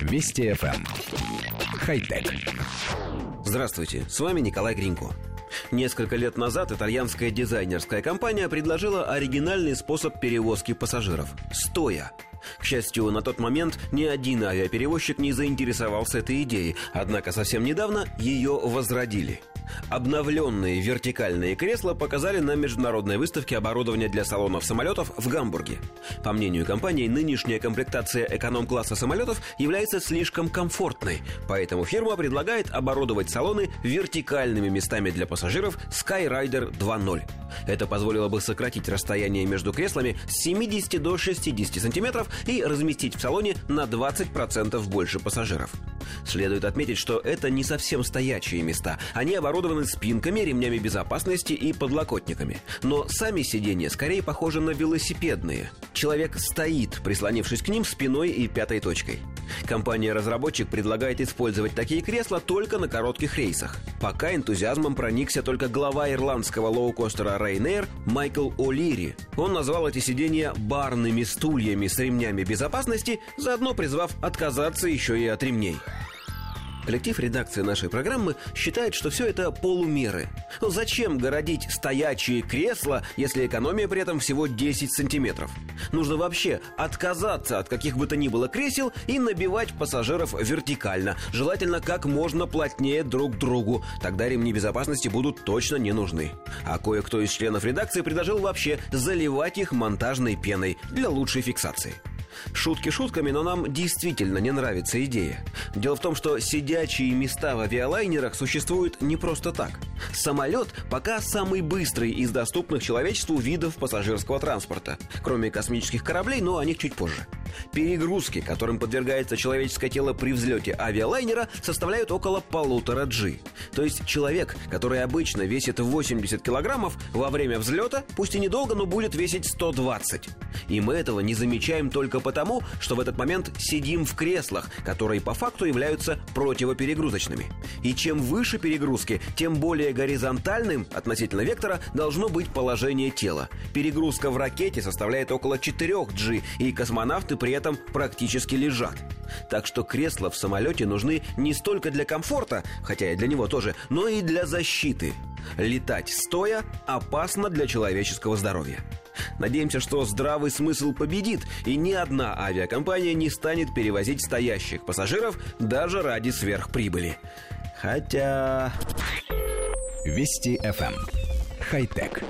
Вести FM. Эм. Хай-тек. Здравствуйте, с вами Николай Гринько. Несколько лет назад итальянская дизайнерская компания предложила оригинальный способ перевозки пассажиров – стоя. К счастью, на тот момент ни один авиаперевозчик не заинтересовался этой идеей, однако совсем недавно ее возродили – Обновленные вертикальные кресла показали на международной выставке оборудования для салонов самолетов в Гамбурге. По мнению компании, нынешняя комплектация эконом-класса самолетов является слишком комфортной, поэтому фирма предлагает оборудовать салоны вертикальными местами для пассажиров Skyrider 2.0. Это позволило бы сократить расстояние между креслами с 70 до 60 сантиметров и разместить в салоне на 20% больше пассажиров. Следует отметить, что это не совсем стоячие места. Они оборудованы спинками, ремнями безопасности и подлокотниками. Но сами сиденья скорее похожи на велосипедные. Человек стоит, прислонившись к ним спиной и пятой точкой. Компания-разработчик предлагает использовать такие кресла только на коротких рейсах. Пока энтузиазмом проникся только глава ирландского лоукостера Ryanair Майкл О'Лири. Он назвал эти сиденья барными стульями с ремнями безопасности, заодно призвав отказаться еще и от ремней. Коллектив редакции нашей программы считает, что все это полумеры. Но зачем городить стоячие кресла, если экономия при этом всего 10 сантиметров? Нужно вообще отказаться от каких бы то ни было кресел и набивать пассажиров вертикально, желательно как можно плотнее друг к другу. Тогда ремни безопасности будут точно не нужны. А кое-кто из членов редакции предложил вообще заливать их монтажной пеной для лучшей фиксации. Шутки шутками, но нам действительно не нравится идея. Дело в том, что сидячие места в авиалайнерах существуют не просто так. Самолет пока самый быстрый из доступных человечеству видов пассажирского транспорта. Кроме космических кораблей, но о них чуть позже. Перегрузки, которым подвергается человеческое тело при взлете авиалайнера, составляют около полутора G. То есть человек, который обычно весит 80 килограммов, во время взлета, пусть и недолго, но будет весить 120. И мы этого не замечаем только потому, что в этот момент сидим в креслах, которые по факту являются противоперегрузочными. И чем выше перегрузки, тем более горизонтальным относительно вектора должно быть положение тела. Перегрузка в ракете составляет около 4 G, и космонавты при этом практически лежат. Так что кресла в самолете нужны не столько для комфорта, хотя и для него тоже, но и для защиты. Летать стоя опасно для человеческого здоровья. Надеемся, что здравый смысл победит, и ни одна авиакомпания не станет перевозить стоящих пассажиров даже ради сверхприбыли. Хотя... Вести FM. Хай-тек.